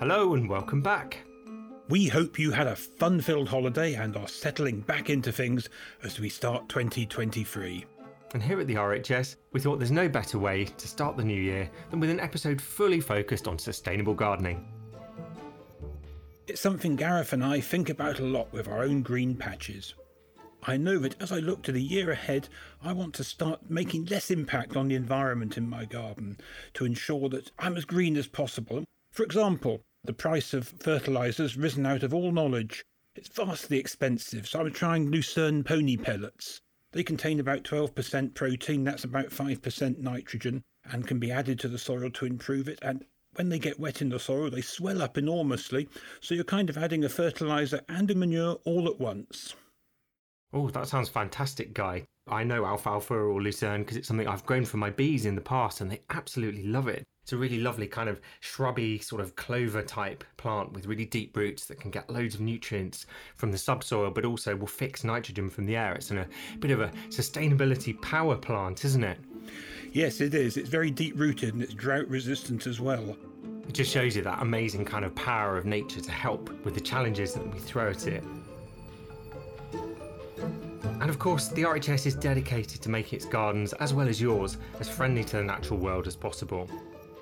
Hello and welcome back. We hope you had a fun filled holiday and are settling back into things as we start 2023. And here at the RHS, we thought there's no better way to start the new year than with an episode fully focused on sustainable gardening. It's something Gareth and I think about a lot with our own green patches. I know that as I look to the year ahead, I want to start making less impact on the environment in my garden to ensure that I'm as green as possible. For example, the price of fertilisers risen out of all knowledge. It's vastly expensive, so I'm trying Lucerne pony pellets. They contain about 12% protein, that's about 5% nitrogen, and can be added to the soil to improve it. And when they get wet in the soil, they swell up enormously, so you're kind of adding a fertiliser and a manure all at once. Oh, that sounds fantastic, Guy. I know alfalfa or lucerne because it's something I've grown for my bees in the past and they absolutely love it. It's a really lovely kind of shrubby, sort of clover type plant with really deep roots that can get loads of nutrients from the subsoil, but also will fix nitrogen from the air. It's a bit of a sustainability power plant, isn't it? Yes, it is. It's very deep rooted and it's drought resistant as well. It just shows you that amazing kind of power of nature to help with the challenges that we throw at it. And of course, the RHS is dedicated to making its gardens, as well as yours, as friendly to the natural world as possible.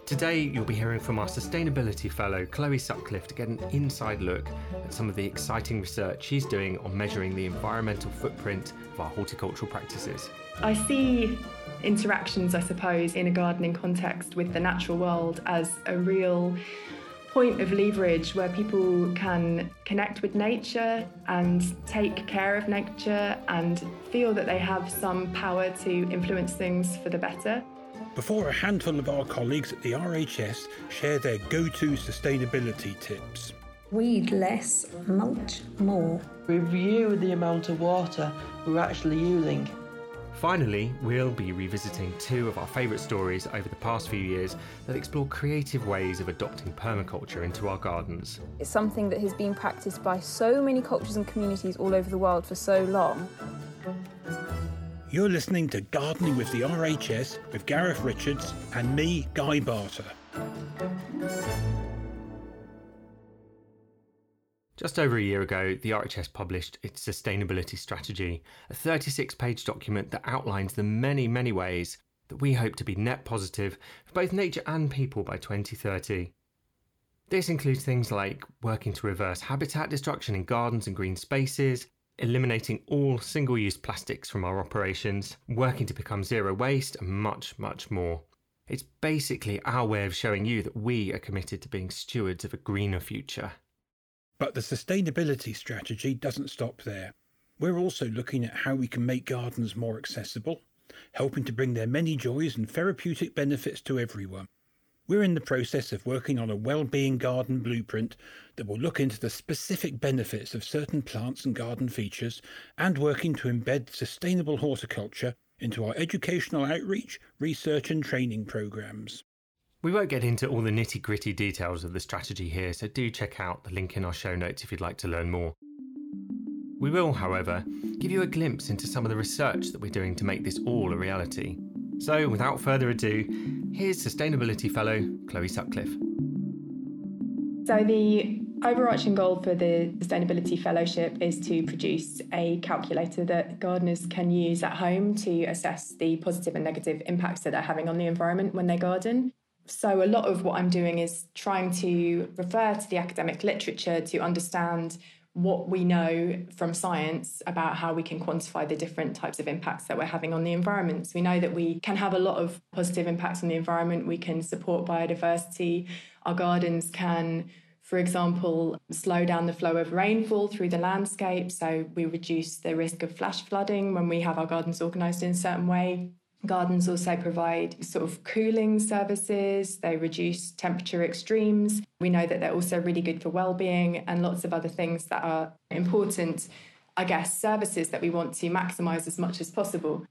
Today, you'll be hearing from our Sustainability Fellow, Chloe Sutcliffe, to get an inside look at some of the exciting research she's doing on measuring the environmental footprint of our horticultural practices. I see interactions, I suppose, in a gardening context with the natural world as a real point of leverage where people can connect with nature and take care of nature and feel that they have some power to influence things for the better before a handful of our colleagues at the RHS share their go to sustainability tips. Weed less, mulch more. Review the amount of water we're actually using. Finally, we'll be revisiting two of our favourite stories over the past few years that explore creative ways of adopting permaculture into our gardens. It's something that has been practiced by so many cultures and communities all over the world for so long. You're listening to Gardening with the RHS with Gareth Richards and me, Guy Barter. Just over a year ago, the RHS published its sustainability strategy, a 36 page document that outlines the many, many ways that we hope to be net positive for both nature and people by 2030. This includes things like working to reverse habitat destruction in gardens and green spaces, eliminating all single use plastics from our operations, working to become zero waste, and much, much more. It's basically our way of showing you that we are committed to being stewards of a greener future. But the sustainability strategy doesn't stop there. We're also looking at how we can make gardens more accessible, helping to bring their many joys and therapeutic benefits to everyone. We're in the process of working on a well-being garden blueprint that will look into the specific benefits of certain plants and garden features and working to embed sustainable horticulture into our educational outreach, research and training programs. We won't get into all the nitty gritty details of the strategy here, so do check out the link in our show notes if you'd like to learn more. We will, however, give you a glimpse into some of the research that we're doing to make this all a reality. So, without further ado, here's Sustainability Fellow Chloe Sutcliffe. So, the overarching goal for the Sustainability Fellowship is to produce a calculator that gardeners can use at home to assess the positive and negative impacts that they're having on the environment when they garden. So, a lot of what I'm doing is trying to refer to the academic literature to understand what we know from science about how we can quantify the different types of impacts that we're having on the environment. So we know that we can have a lot of positive impacts on the environment. We can support biodiversity. Our gardens can, for example, slow down the flow of rainfall through the landscape. So we reduce the risk of flash flooding when we have our gardens organised in a certain way. Gardens also provide sort of cooling services, they reduce temperature extremes. We know that they're also really good for well-being and lots of other things that are important, I guess, services that we want to maximize as much as possible.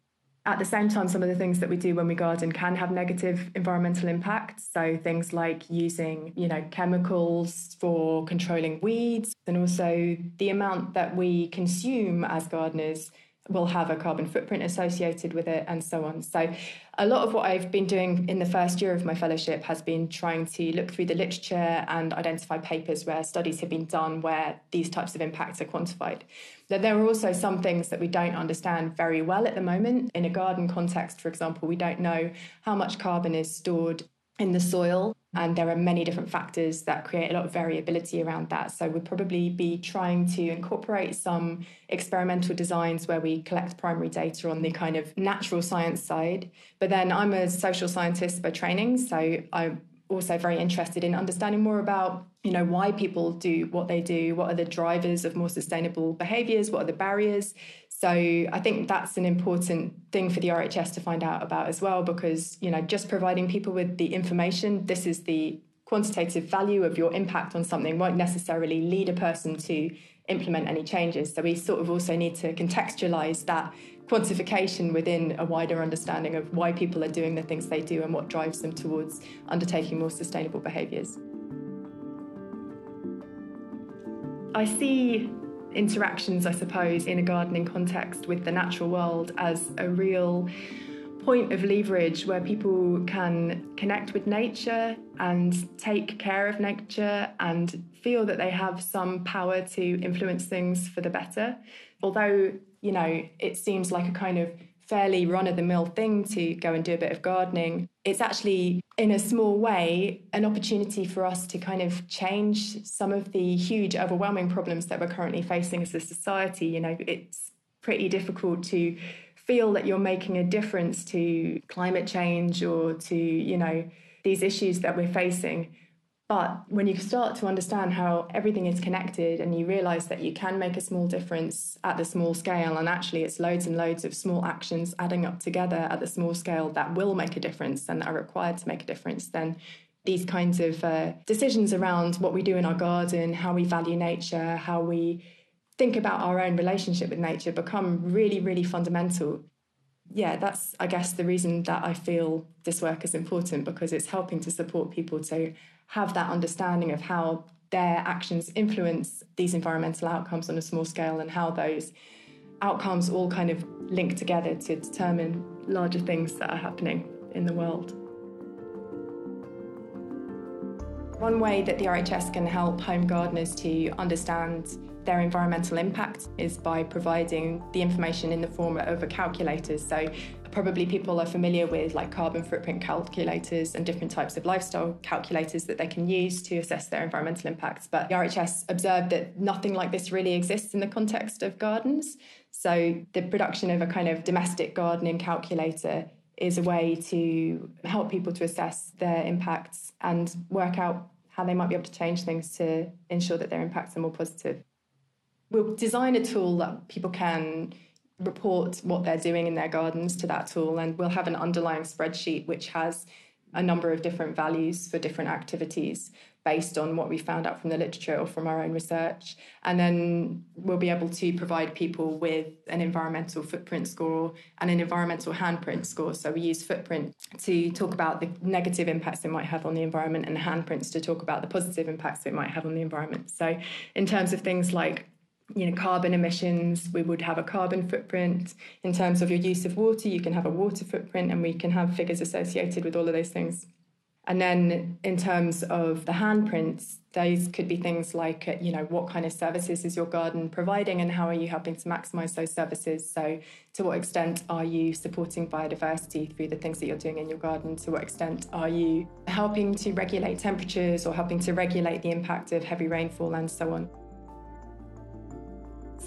At the same time, some of the things that we do when we garden can have negative environmental impacts. So things like using, you know, chemicals for controlling weeds and also the amount that we consume as gardeners will have a carbon footprint associated with it and so on. So, a lot of what I've been doing in the first year of my fellowship has been trying to look through the literature and identify papers where studies have been done where these types of impacts are quantified. Now, there are also some things that we don't understand very well at the moment. In a garden context, for example, we don't know how much carbon is stored in the soil mm-hmm. and there are many different factors that create a lot of variability around that. So we'd probably be trying to incorporate some experimental designs where we collect primary data on the kind of natural science side. But then I'm a social scientist by training, so I'm also very interested in understanding more about you know why people do what they do what are the drivers of more sustainable behaviors what are the barriers so I think that's an important thing for the RHS to find out about as well, because you know just providing people with the information, this is the quantitative value of your impact on something, won't necessarily lead a person to implement any changes. So we sort of also need to contextualize that quantification within a wider understanding of why people are doing the things they do and what drives them towards undertaking more sustainable behaviours. I see interactions, I suppose, in a gardening context with the natural world as a real point of leverage where people can connect with nature and take care of nature and feel that they have some power to influence things for the better. Although, you know, it seems like a kind of fairly run of the mill thing to go and do a bit of gardening. It's actually, in a small way, an opportunity for us to kind of change some of the huge, overwhelming problems that we're currently facing as a society. You know, it's pretty difficult to feel that you're making a difference to climate change or to, you know, these issues that we're facing but when you start to understand how everything is connected and you realize that you can make a small difference at the small scale, and actually it's loads and loads of small actions adding up together at the small scale that will make a difference and that are required to make a difference, then these kinds of uh, decisions around what we do in our garden, how we value nature, how we think about our own relationship with nature become really, really fundamental. Yeah, that's, I guess, the reason that I feel this work is important because it's helping to support people to have that understanding of how their actions influence these environmental outcomes on a small scale and how those outcomes all kind of link together to determine larger things that are happening in the world. One way that the RHS can help home gardeners to understand their environmental impact is by providing the information in the form of calculators. So probably people are familiar with like carbon footprint calculators and different types of lifestyle calculators that they can use to assess their environmental impacts. But the RHS observed that nothing like this really exists in the context of gardens. So the production of a kind of domestic gardening calculator is a way to help people to assess their impacts and work out how they might be able to change things to ensure that their impacts are more positive. We'll design a tool that people can report what they're doing in their gardens to that tool, and we'll have an underlying spreadsheet which has a number of different values for different activities based on what we found out from the literature or from our own research. And then we'll be able to provide people with an environmental footprint score and an environmental handprint score. So we use footprint to talk about the negative impacts it might have on the environment and handprints to talk about the positive impacts it might have on the environment. So in terms of things like you know carbon emissions we would have a carbon footprint in terms of your use of water you can have a water footprint and we can have figures associated with all of those things And then in terms of the handprints, those could be things like, you know, what kind of services is your garden providing and how are you helping to maximize those services? So, to what extent are you supporting biodiversity through the things that you're doing in your garden? To what extent are you helping to regulate temperatures or helping to regulate the impact of heavy rainfall and so on?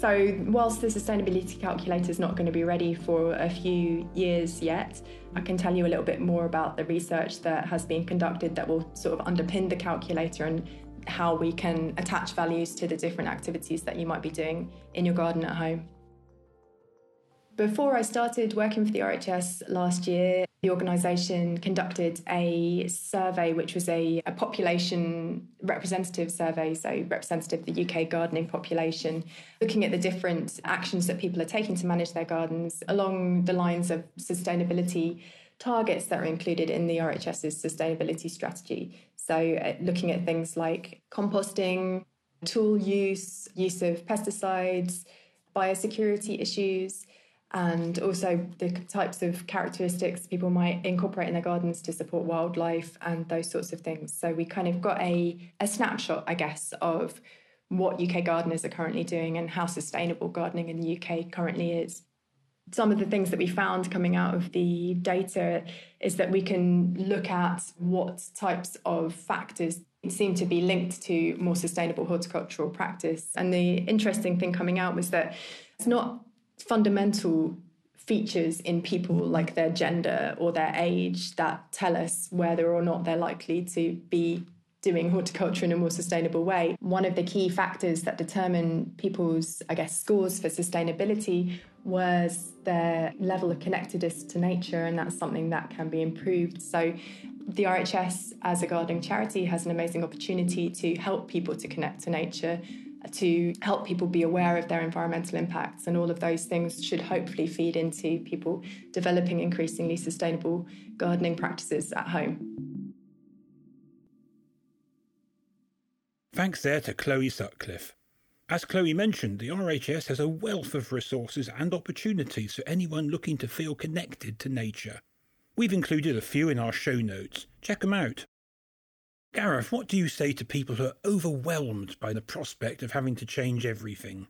So, whilst the sustainability calculator is not going to be ready for a few years yet, I can tell you a little bit more about the research that has been conducted that will sort of underpin the calculator and how we can attach values to the different activities that you might be doing in your garden at home. Before I started working for the RHS last year, the organisation conducted a survey, which was a, a, population representative survey, so representative of the UK gardening population, looking at the different actions that people are taking to manage their gardens along the lines of sustainability targets that are included in the RHS's sustainability strategy. So, uh, looking at things like composting, tool use, use of pesticides, biosecurity issues and also the types of characteristics people might incorporate in their gardens to support wildlife and those sorts of things. So we kind of got a, a snapshot, I guess, of what UK gardeners are currently doing and how sustainable gardening in the UK currently is. Some of the things that we found coming out of the data is that we can look at what types of factors seem to be linked to more sustainable horticultural practice. And the interesting thing coming out was that it's not fundamental features in people like their gender or their age that tell us whether or not they're likely to be doing horticulture in a more sustainable way. One of the key factors that determine people's, I guess, scores for sustainability was their level of connectedness to nature, and that's something that can be improved. So, the RHS, as a gardening charity, has an amazing opportunity to help people to connect to nature to help people be aware of their environmental impacts. And all of those things should hopefully feed into people developing increasingly sustainable gardening practices at home. Thanks there to Chloe Sutcliffe. As Chloe mentioned, the RHS has a wealth of resources and opportunities for anyone looking to feel connected to nature. We've included a few in our show notes. Check them out. Gareth, what do you say to people who are overwhelmed by the prospect of having to change everything?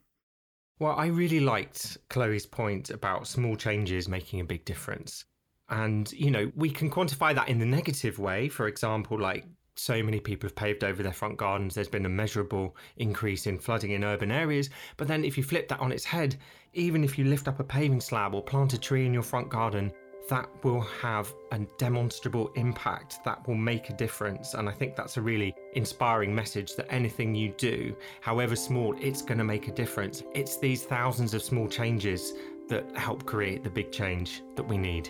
Well, I really liked Chloe's point about small changes making a big difference. And, you know, we can quantify that in the negative way. For example, like so many people have paved over their front gardens, there's been a measurable increase in flooding in urban areas. But then if you flip that on its head, even if you lift up a paving slab or plant a tree in your front garden, that will have a demonstrable impact that will make a difference. And I think that's a really inspiring message that anything you do, however small, it's going to make a difference. It's these thousands of small changes that help create the big change that we need.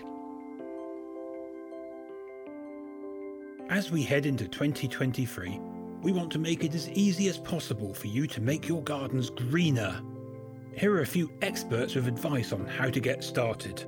As we head into 2023, we want to make it as easy as possible for you to make your gardens greener. Here are a few experts with advice on how to get started.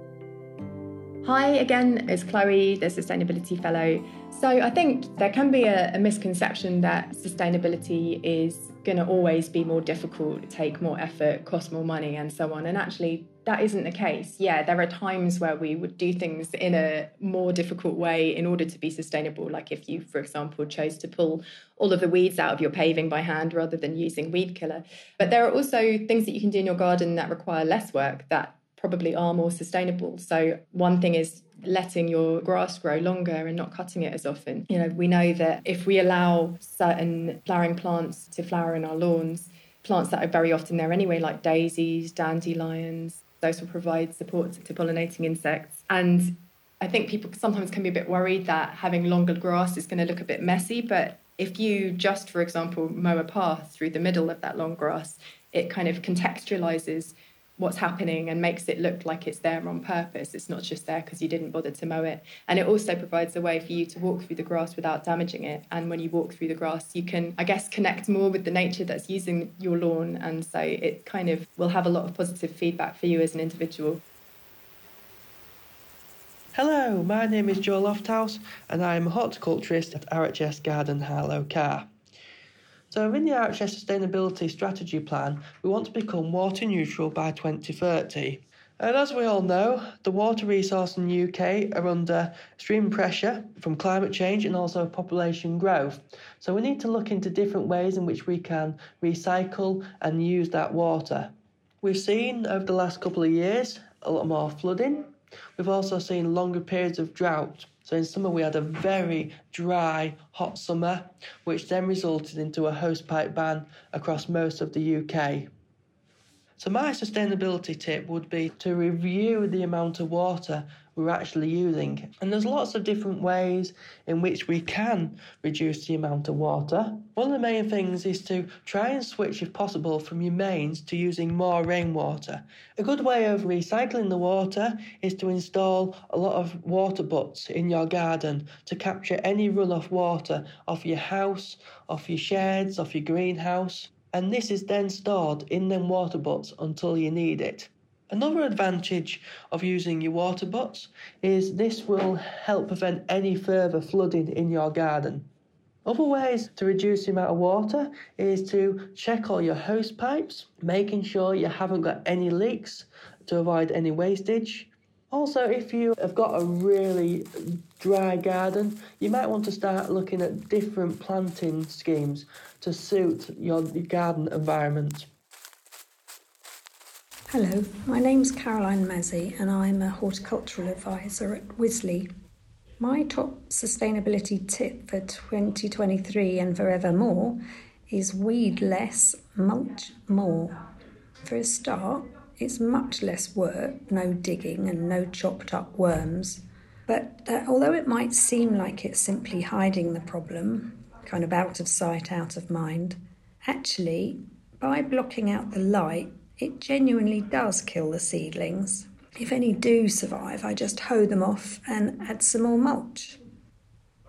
Hi again, it's Chloe, the Sustainability Fellow. So, I think there can be a, a misconception that sustainability is going to always be more difficult, take more effort, cost more money, and so on. And actually, that isn't the case. Yeah, there are times where we would do things in a more difficult way in order to be sustainable. Like if you, for example, chose to pull all of the weeds out of your paving by hand rather than using weed killer. But there are also things that you can do in your garden that require less work that probably are more sustainable. So one thing is letting your grass grow longer and not cutting it as often. You know, we know that if we allow certain flowering plants to flower in our lawns, plants that are very often there anyway, like daisies, dandelions, those will provide support to pollinating insects. And I think people sometimes can be a bit worried that having longer grass is going to look a bit messy, but if you just, for example, mow a path through the middle of that long grass, it kind of contextualizes what's happening and makes it look like it's there on purpose. It's not just there because you didn't bother to mow it. And it also provides a way for you to walk through the grass without damaging it. And when you walk through the grass, you can, I guess, connect more with the nature that's using your lawn. And so it kind of will have a lot of positive feedback for you as an individual. Hello, my name is Joe Lofthouse and I'm a horticulturist at RHS Garden Harlow Carr. So in the RHS Sustainability Strategy Plan, we want to become water neutral by 2030. And as we all know, the water resources in the UK are under extreme pressure from climate change and also population growth. So we need to look into different ways in which we can recycle and use that water. We've seen over the last couple of years a lot more flooding. We've also seen longer periods of drought. So in summer we had a very dry, hot summer, which then resulted into a hosepipe ban across most of the UK. So, my sustainability tip would be to review the amount of water we're actually using. And there's lots of different ways in which we can reduce the amount of water. One of the main things is to try and switch, if possible, from your mains to using more rainwater. A good way of recycling the water is to install a lot of water butts in your garden to capture any runoff water off your house, off your sheds, off your greenhouse and this is then stored in them water butts until you need it. Another advantage of using your water butts is this will help prevent any further flooding in your garden. Other ways to reduce the amount of water is to check all your hose pipes, making sure you haven't got any leaks to avoid any wastage. Also, if you have got a really dry garden, you might want to start looking at different planting schemes to suit your garden environment. Hello, my name's Caroline Mazzy and I'm a horticultural advisor at Wisley. My top sustainability tip for 2023 and forevermore is weed less, mulch more. For a start, it's much less work, no digging and no chopped up worms. But uh, although it might seem like it's simply hiding the problem, kind of out of sight, out of mind. Actually, by blocking out the light, it genuinely does kill the seedlings. If any do survive, I just hoe them off and add some more mulch.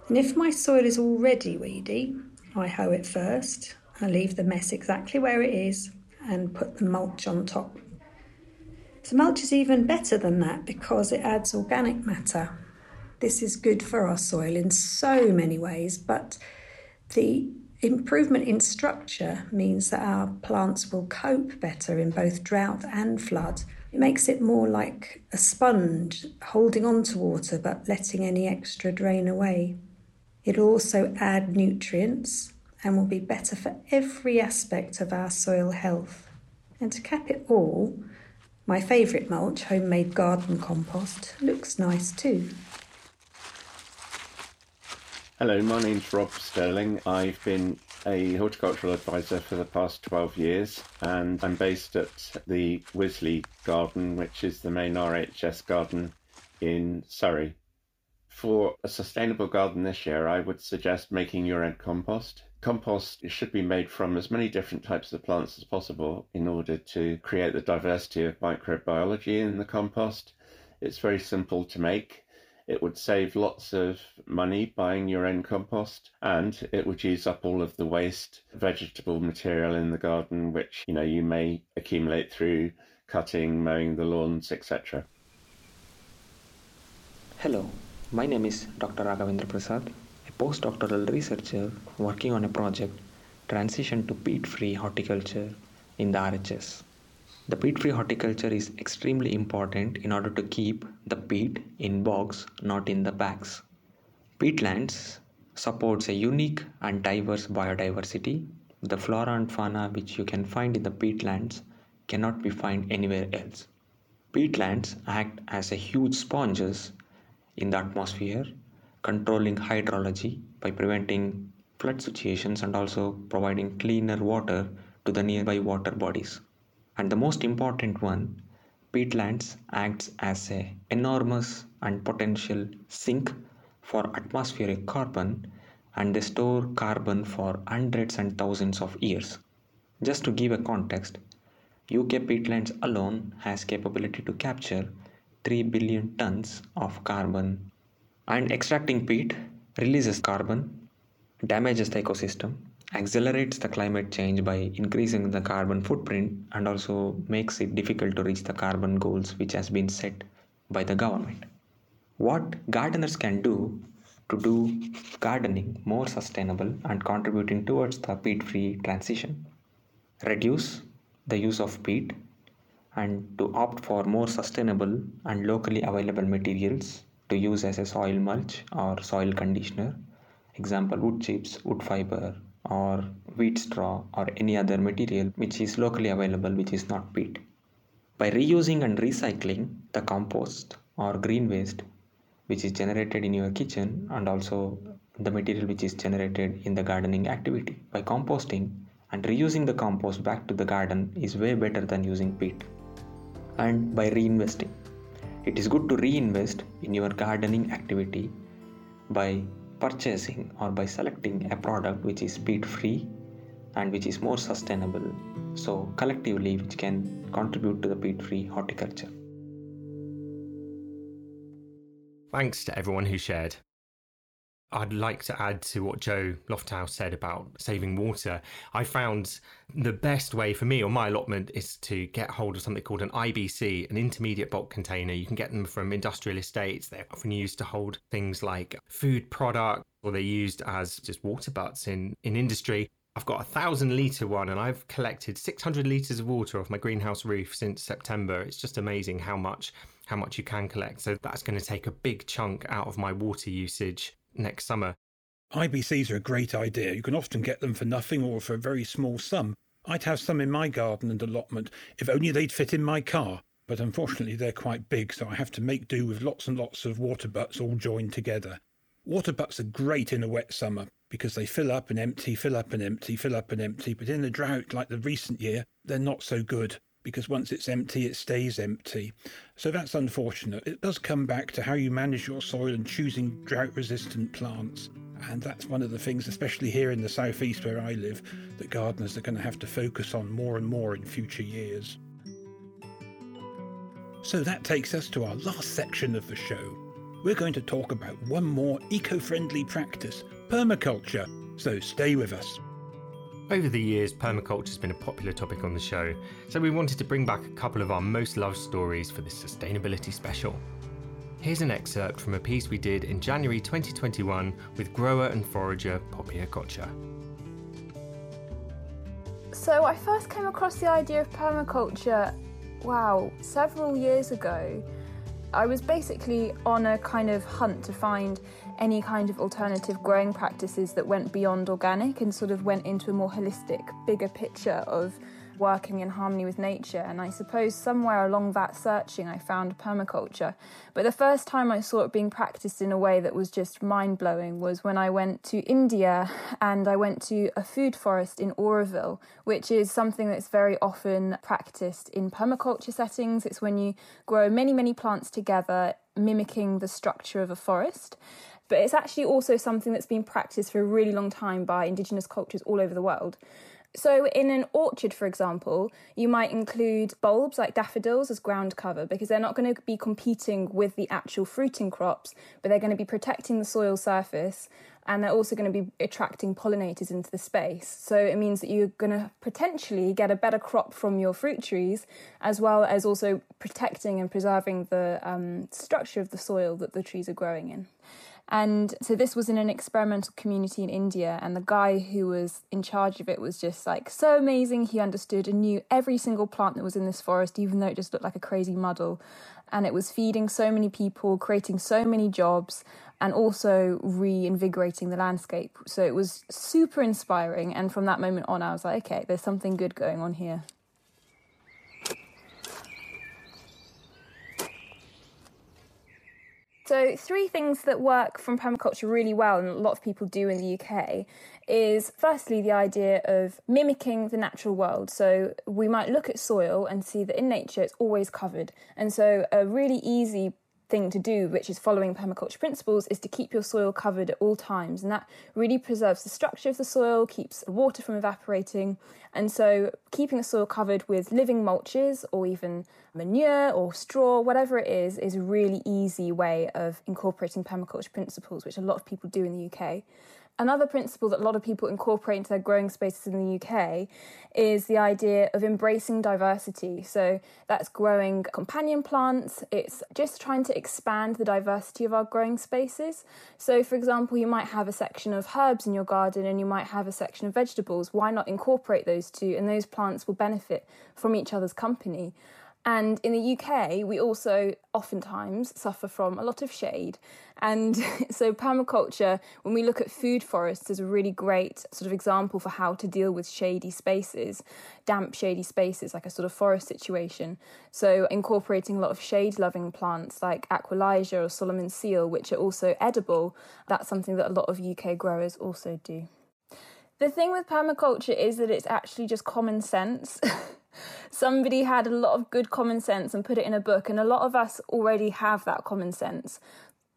And if my soil is already weedy, I hoe it first. I leave the mess exactly where it is and put the mulch on top. So, mulch is even better than that because it adds organic matter. This is good for our soil in so many ways, but the improvement in structure means that our plants will cope better in both drought and flood. It makes it more like a sponge, holding on to water but letting any extra drain away. It'll also add nutrients and will be better for every aspect of our soil health. And to cap it all, my favourite mulch, homemade garden compost, looks nice too. Hello, my name's Rob Sterling. I've been a horticultural advisor for the past 12 years and I'm based at the Wisley Garden, which is the main RHS garden in Surrey. For a sustainable garden this year, I would suggest making your own compost. Compost should be made from as many different types of plants as possible in order to create the diversity of microbiology in the compost. It's very simple to make it would save lots of money buying your own compost and it would use up all of the waste vegetable material in the garden, which, you know, you may accumulate through cutting, mowing the lawns, etc. Hello, my name is Dr. Raghavendra Prasad, a postdoctoral researcher working on a project Transition to Peat Free Horticulture in the RHS. The peat-free horticulture is extremely important in order to keep the peat in bogs, not in the bags. Peatlands supports a unique and diverse biodiversity. The flora and fauna which you can find in the peatlands cannot be found anywhere else. Peatlands act as a huge sponges in the atmosphere, controlling hydrology by preventing flood situations and also providing cleaner water to the nearby water bodies. And the most important one, peatlands acts as a enormous and potential sink for atmospheric carbon and they store carbon for hundreds and thousands of years. Just to give a context, UK peatlands alone has capability to capture 3 billion tons of carbon and extracting peat releases carbon, damages the ecosystem accelerates the climate change by increasing the carbon footprint and also makes it difficult to reach the carbon goals which has been set by the government. What gardeners can do to do gardening more sustainable and contributing towards the peat free transition? Reduce the use of peat and to opt for more sustainable and locally available materials to use as a soil mulch or soil conditioner. Example wood chips, wood fiber, or wheat straw, or any other material which is locally available which is not peat. By reusing and recycling the compost or green waste which is generated in your kitchen and also the material which is generated in the gardening activity. By composting and reusing the compost back to the garden is way better than using peat. And by reinvesting. It is good to reinvest in your gardening activity by purchasing or by selecting a product which is peat free and which is more sustainable so collectively which can contribute to the peat free horticulture Thanks to everyone who shared. I'd like to add to what Joe Lofthouse said about saving water. I found the best way for me or my allotment is to get hold of something called an IBC, an intermediate bulk container. You can get them from industrial estates. They're often used to hold things like food products or they're used as just water butts in, in industry. I've got a thousand litre one and I've collected 600 litres of water off my greenhouse roof since September. It's just amazing how much how much you can collect. So that's going to take a big chunk out of my water usage next summer. IBCs are a great idea. You can often get them for nothing or for a very small sum. I'd have some in my garden and allotment if only they'd fit in my car. But unfortunately, they're quite big, so I have to make do with lots and lots of water butts all joined together. Water butts are great in a wet summer because they fill up and empty, fill up and empty, fill up and empty. But in a drought like the recent year, they're not so good because once it's empty, it stays empty. So that's unfortunate. It does come back to how you manage your soil and choosing drought resistant plants. And that's one of the things, especially here in the southeast where I live, that gardeners are going to have to focus on more and more in future years. So that takes us to our last section of the show. We're going to talk about one more eco friendly practice permaculture. So stay with us. Over the years, permaculture has been a popular topic on the show, so we wanted to bring back a couple of our most loved stories for this sustainability special. Here's an excerpt from a piece we did in January 2021 with grower and forager Poppy Okotcha. So, I first came across the idea of permaculture, wow, several years ago. I was basically on a kind of hunt to find any kind of alternative growing practices that went beyond organic and sort of went into a more holistic, bigger picture of working in harmony with nature. And I suppose somewhere along that searching, I found permaculture. But the first time I saw it being practiced in a way that was just mind blowing was when I went to India and I went to a food forest in Auroville, which is something that's very often practiced in permaculture settings. It's when you grow many, many plants together, mimicking the structure of a forest but it's actually also something that's been practiced for a really long time by indigenous cultures all over the world. So, in an orchard, for example, you might include bulbs like daffodils as ground cover because they're not going to be competing with the actual fruiting crops, but they're going to be protecting the soil surface and they're also going to be attracting pollinators into the space. So, it means that you're going to potentially get a better crop from your fruit trees as well as also protecting and preserving the um, structure of the soil that the trees are growing in. And so this was in an experimental community in India, and the guy who was in charge of it was just like so amazing. He understood and knew every single plant that was in this forest, even though it just looked like a crazy muddle. And it was feeding so many people, creating so many jobs, and also reinvigorating the landscape. So it was super inspiring. And from that moment on, I was like, okay, there's something good going on here. So, three things that work from permaculture really well, and a lot of people do in the UK, is firstly the idea of mimicking the natural world. So, we might look at soil and see that in nature it's always covered. And so, a really easy thing to do, which is following permaculture principles, is to keep your soil covered at all times. And that really preserves the structure of the soil, keeps water from evaporating. And so, keeping the soil covered with living mulches or even manure or straw, whatever it is, is a really easy way of incorporating permaculture principles, which a lot of people do in the UK. Another principle that a lot of people incorporate into their growing spaces in the UK is the idea of embracing diversity. So that's growing companion plants, it's just trying to expand the diversity of our growing spaces. So, for example, you might have a section of herbs in your garden and you might have a section of vegetables. Why not incorporate those two? And those plants will benefit from each other's company. And in the UK, we also oftentimes suffer from a lot of shade. And so, permaculture, when we look at food forests, is a really great sort of example for how to deal with shady spaces, damp, shady spaces, like a sort of forest situation. So, incorporating a lot of shade loving plants like Aquilegia or Solomon seal, which are also edible, that's something that a lot of UK growers also do. The thing with permaculture is that it's actually just common sense. somebody had a lot of good common sense and put it in a book, and a lot of us already have that common sense.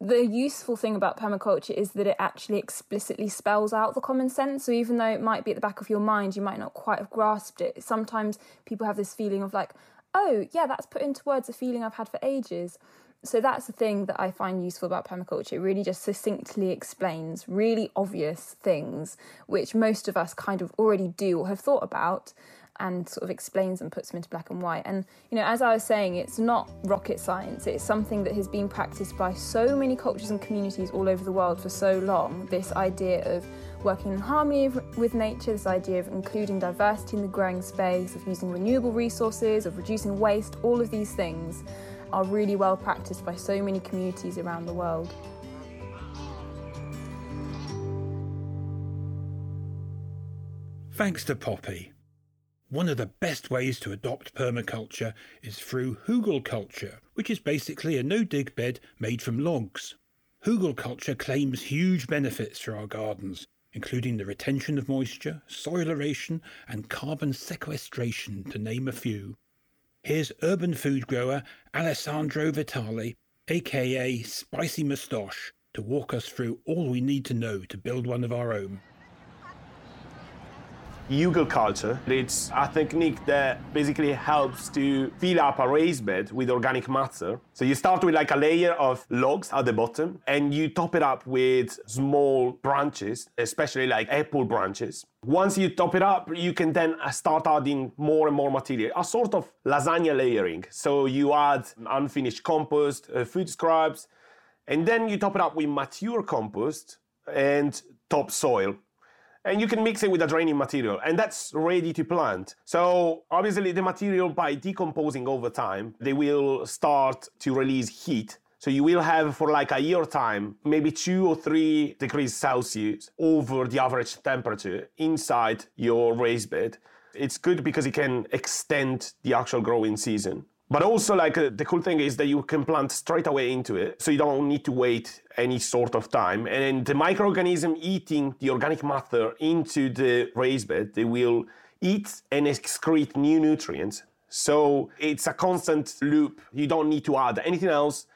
The useful thing about permaculture is that it actually explicitly spells out the common sense. So even though it might be at the back of your mind, you might not quite have grasped it. Sometimes people have this feeling of like, oh, yeah, that's put into words a feeling I've had for ages. So that's the thing that I find useful about permaculture. It really just succinctly explains really obvious things which most of us kind of already do or have thought about and sort of explains and puts them into black and white. And, you know, as I was saying, it's not rocket science, it's something that has been practiced by so many cultures and communities all over the world for so long. This idea of working in harmony with nature, this idea of including diversity in the growing space, of using renewable resources, of reducing waste, all of these things are really well practiced by so many communities around the world. Thanks to Poppy. One of the best ways to adopt permaculture is through hugelkultur, which is basically a no-dig bed made from logs. Hugelkultur claims huge benefits for our gardens, including the retention of moisture, soil aeration, and carbon sequestration, to name a few. Here's urban food grower Alessandro Vitali, aka Spicy Moustache, to walk us through all we need to know to build one of our own hugelkultur. It's a technique that basically helps to fill up a raised bed with organic matter. So you start with like a layer of logs at the bottom and you top it up with small branches, especially like apple branches. Once you top it up, you can then start adding more and more material, a sort of lasagna layering. So you add unfinished compost, uh, food scraps, and then you top it up with mature compost and topsoil and you can mix it with a draining material and that's ready to plant. So obviously the material by decomposing over time, they will start to release heat. So you will have for like a year time, maybe two or three degrees Celsius over the average temperature inside your raised bed. It's good because it can extend the actual growing season. But also, like uh, the cool thing is that you can plant straight away into it, so you don't need to wait any sort of time. And the microorganism eating the organic matter into the raised bed, they will eat and excrete new nutrients. So it's a constant loop. You don't need to add anything else.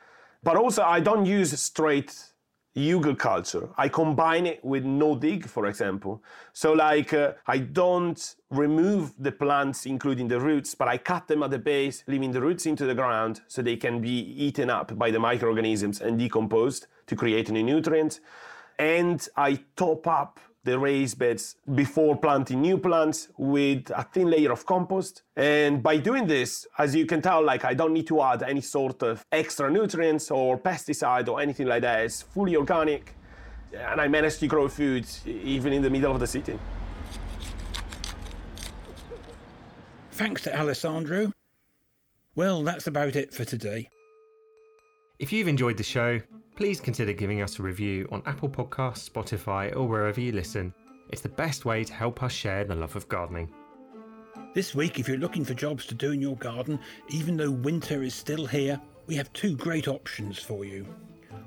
But also, I don't use straight hugelkultur. I combine it with no dig, for example. So, like, uh, I don't remove the plants, including the roots, but I cut them at the base, leaving the roots into the ground so they can be eaten up by the microorganisms and decomposed to create new nutrients. And I top up the raised beds before planting new plants with a thin layer of compost. And by doing this, as you can tell, like I don't need to add any sort of extra nutrients or pesticide or anything like that. It's fully organic. And I managed to grow food even in the middle of the city. Thanks to Alessandro. Well, that's about it for today. If you've enjoyed the show, please consider giving us a review on Apple Podcasts, Spotify, or wherever you listen. It's the best way to help us share the love of gardening. This week, if you're looking for jobs to do in your garden, even though winter is still here, we have two great options for you.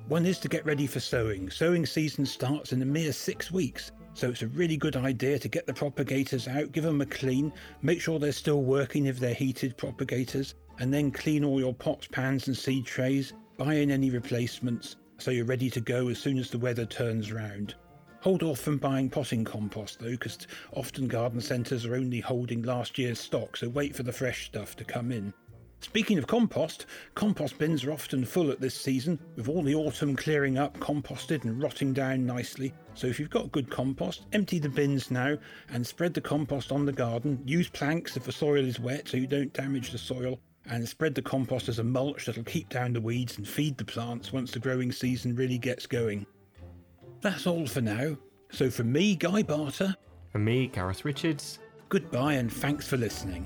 One is to get ready for sowing. Sowing season starts in a mere six weeks, so it's a really good idea to get the propagators out, give them a clean, make sure they're still working if they're heated propagators, and then clean all your pots, pans, and seed trays Buy in any replacements so you're ready to go as soon as the weather turns round. Hold off from buying potting compost though, because often garden centres are only holding last year's stock, so wait for the fresh stuff to come in. Speaking of compost, compost bins are often full at this season, with all the autumn clearing up, composted and rotting down nicely. So if you've got good compost, empty the bins now and spread the compost on the garden. Use planks if the soil is wet so you don't damage the soil, and spread the compost as a mulch that'll keep down the weeds and feed the plants once the growing season really gets going. That's all for now. So from me, Guy Barter. And me, Gareth Richards. Goodbye and thanks for listening.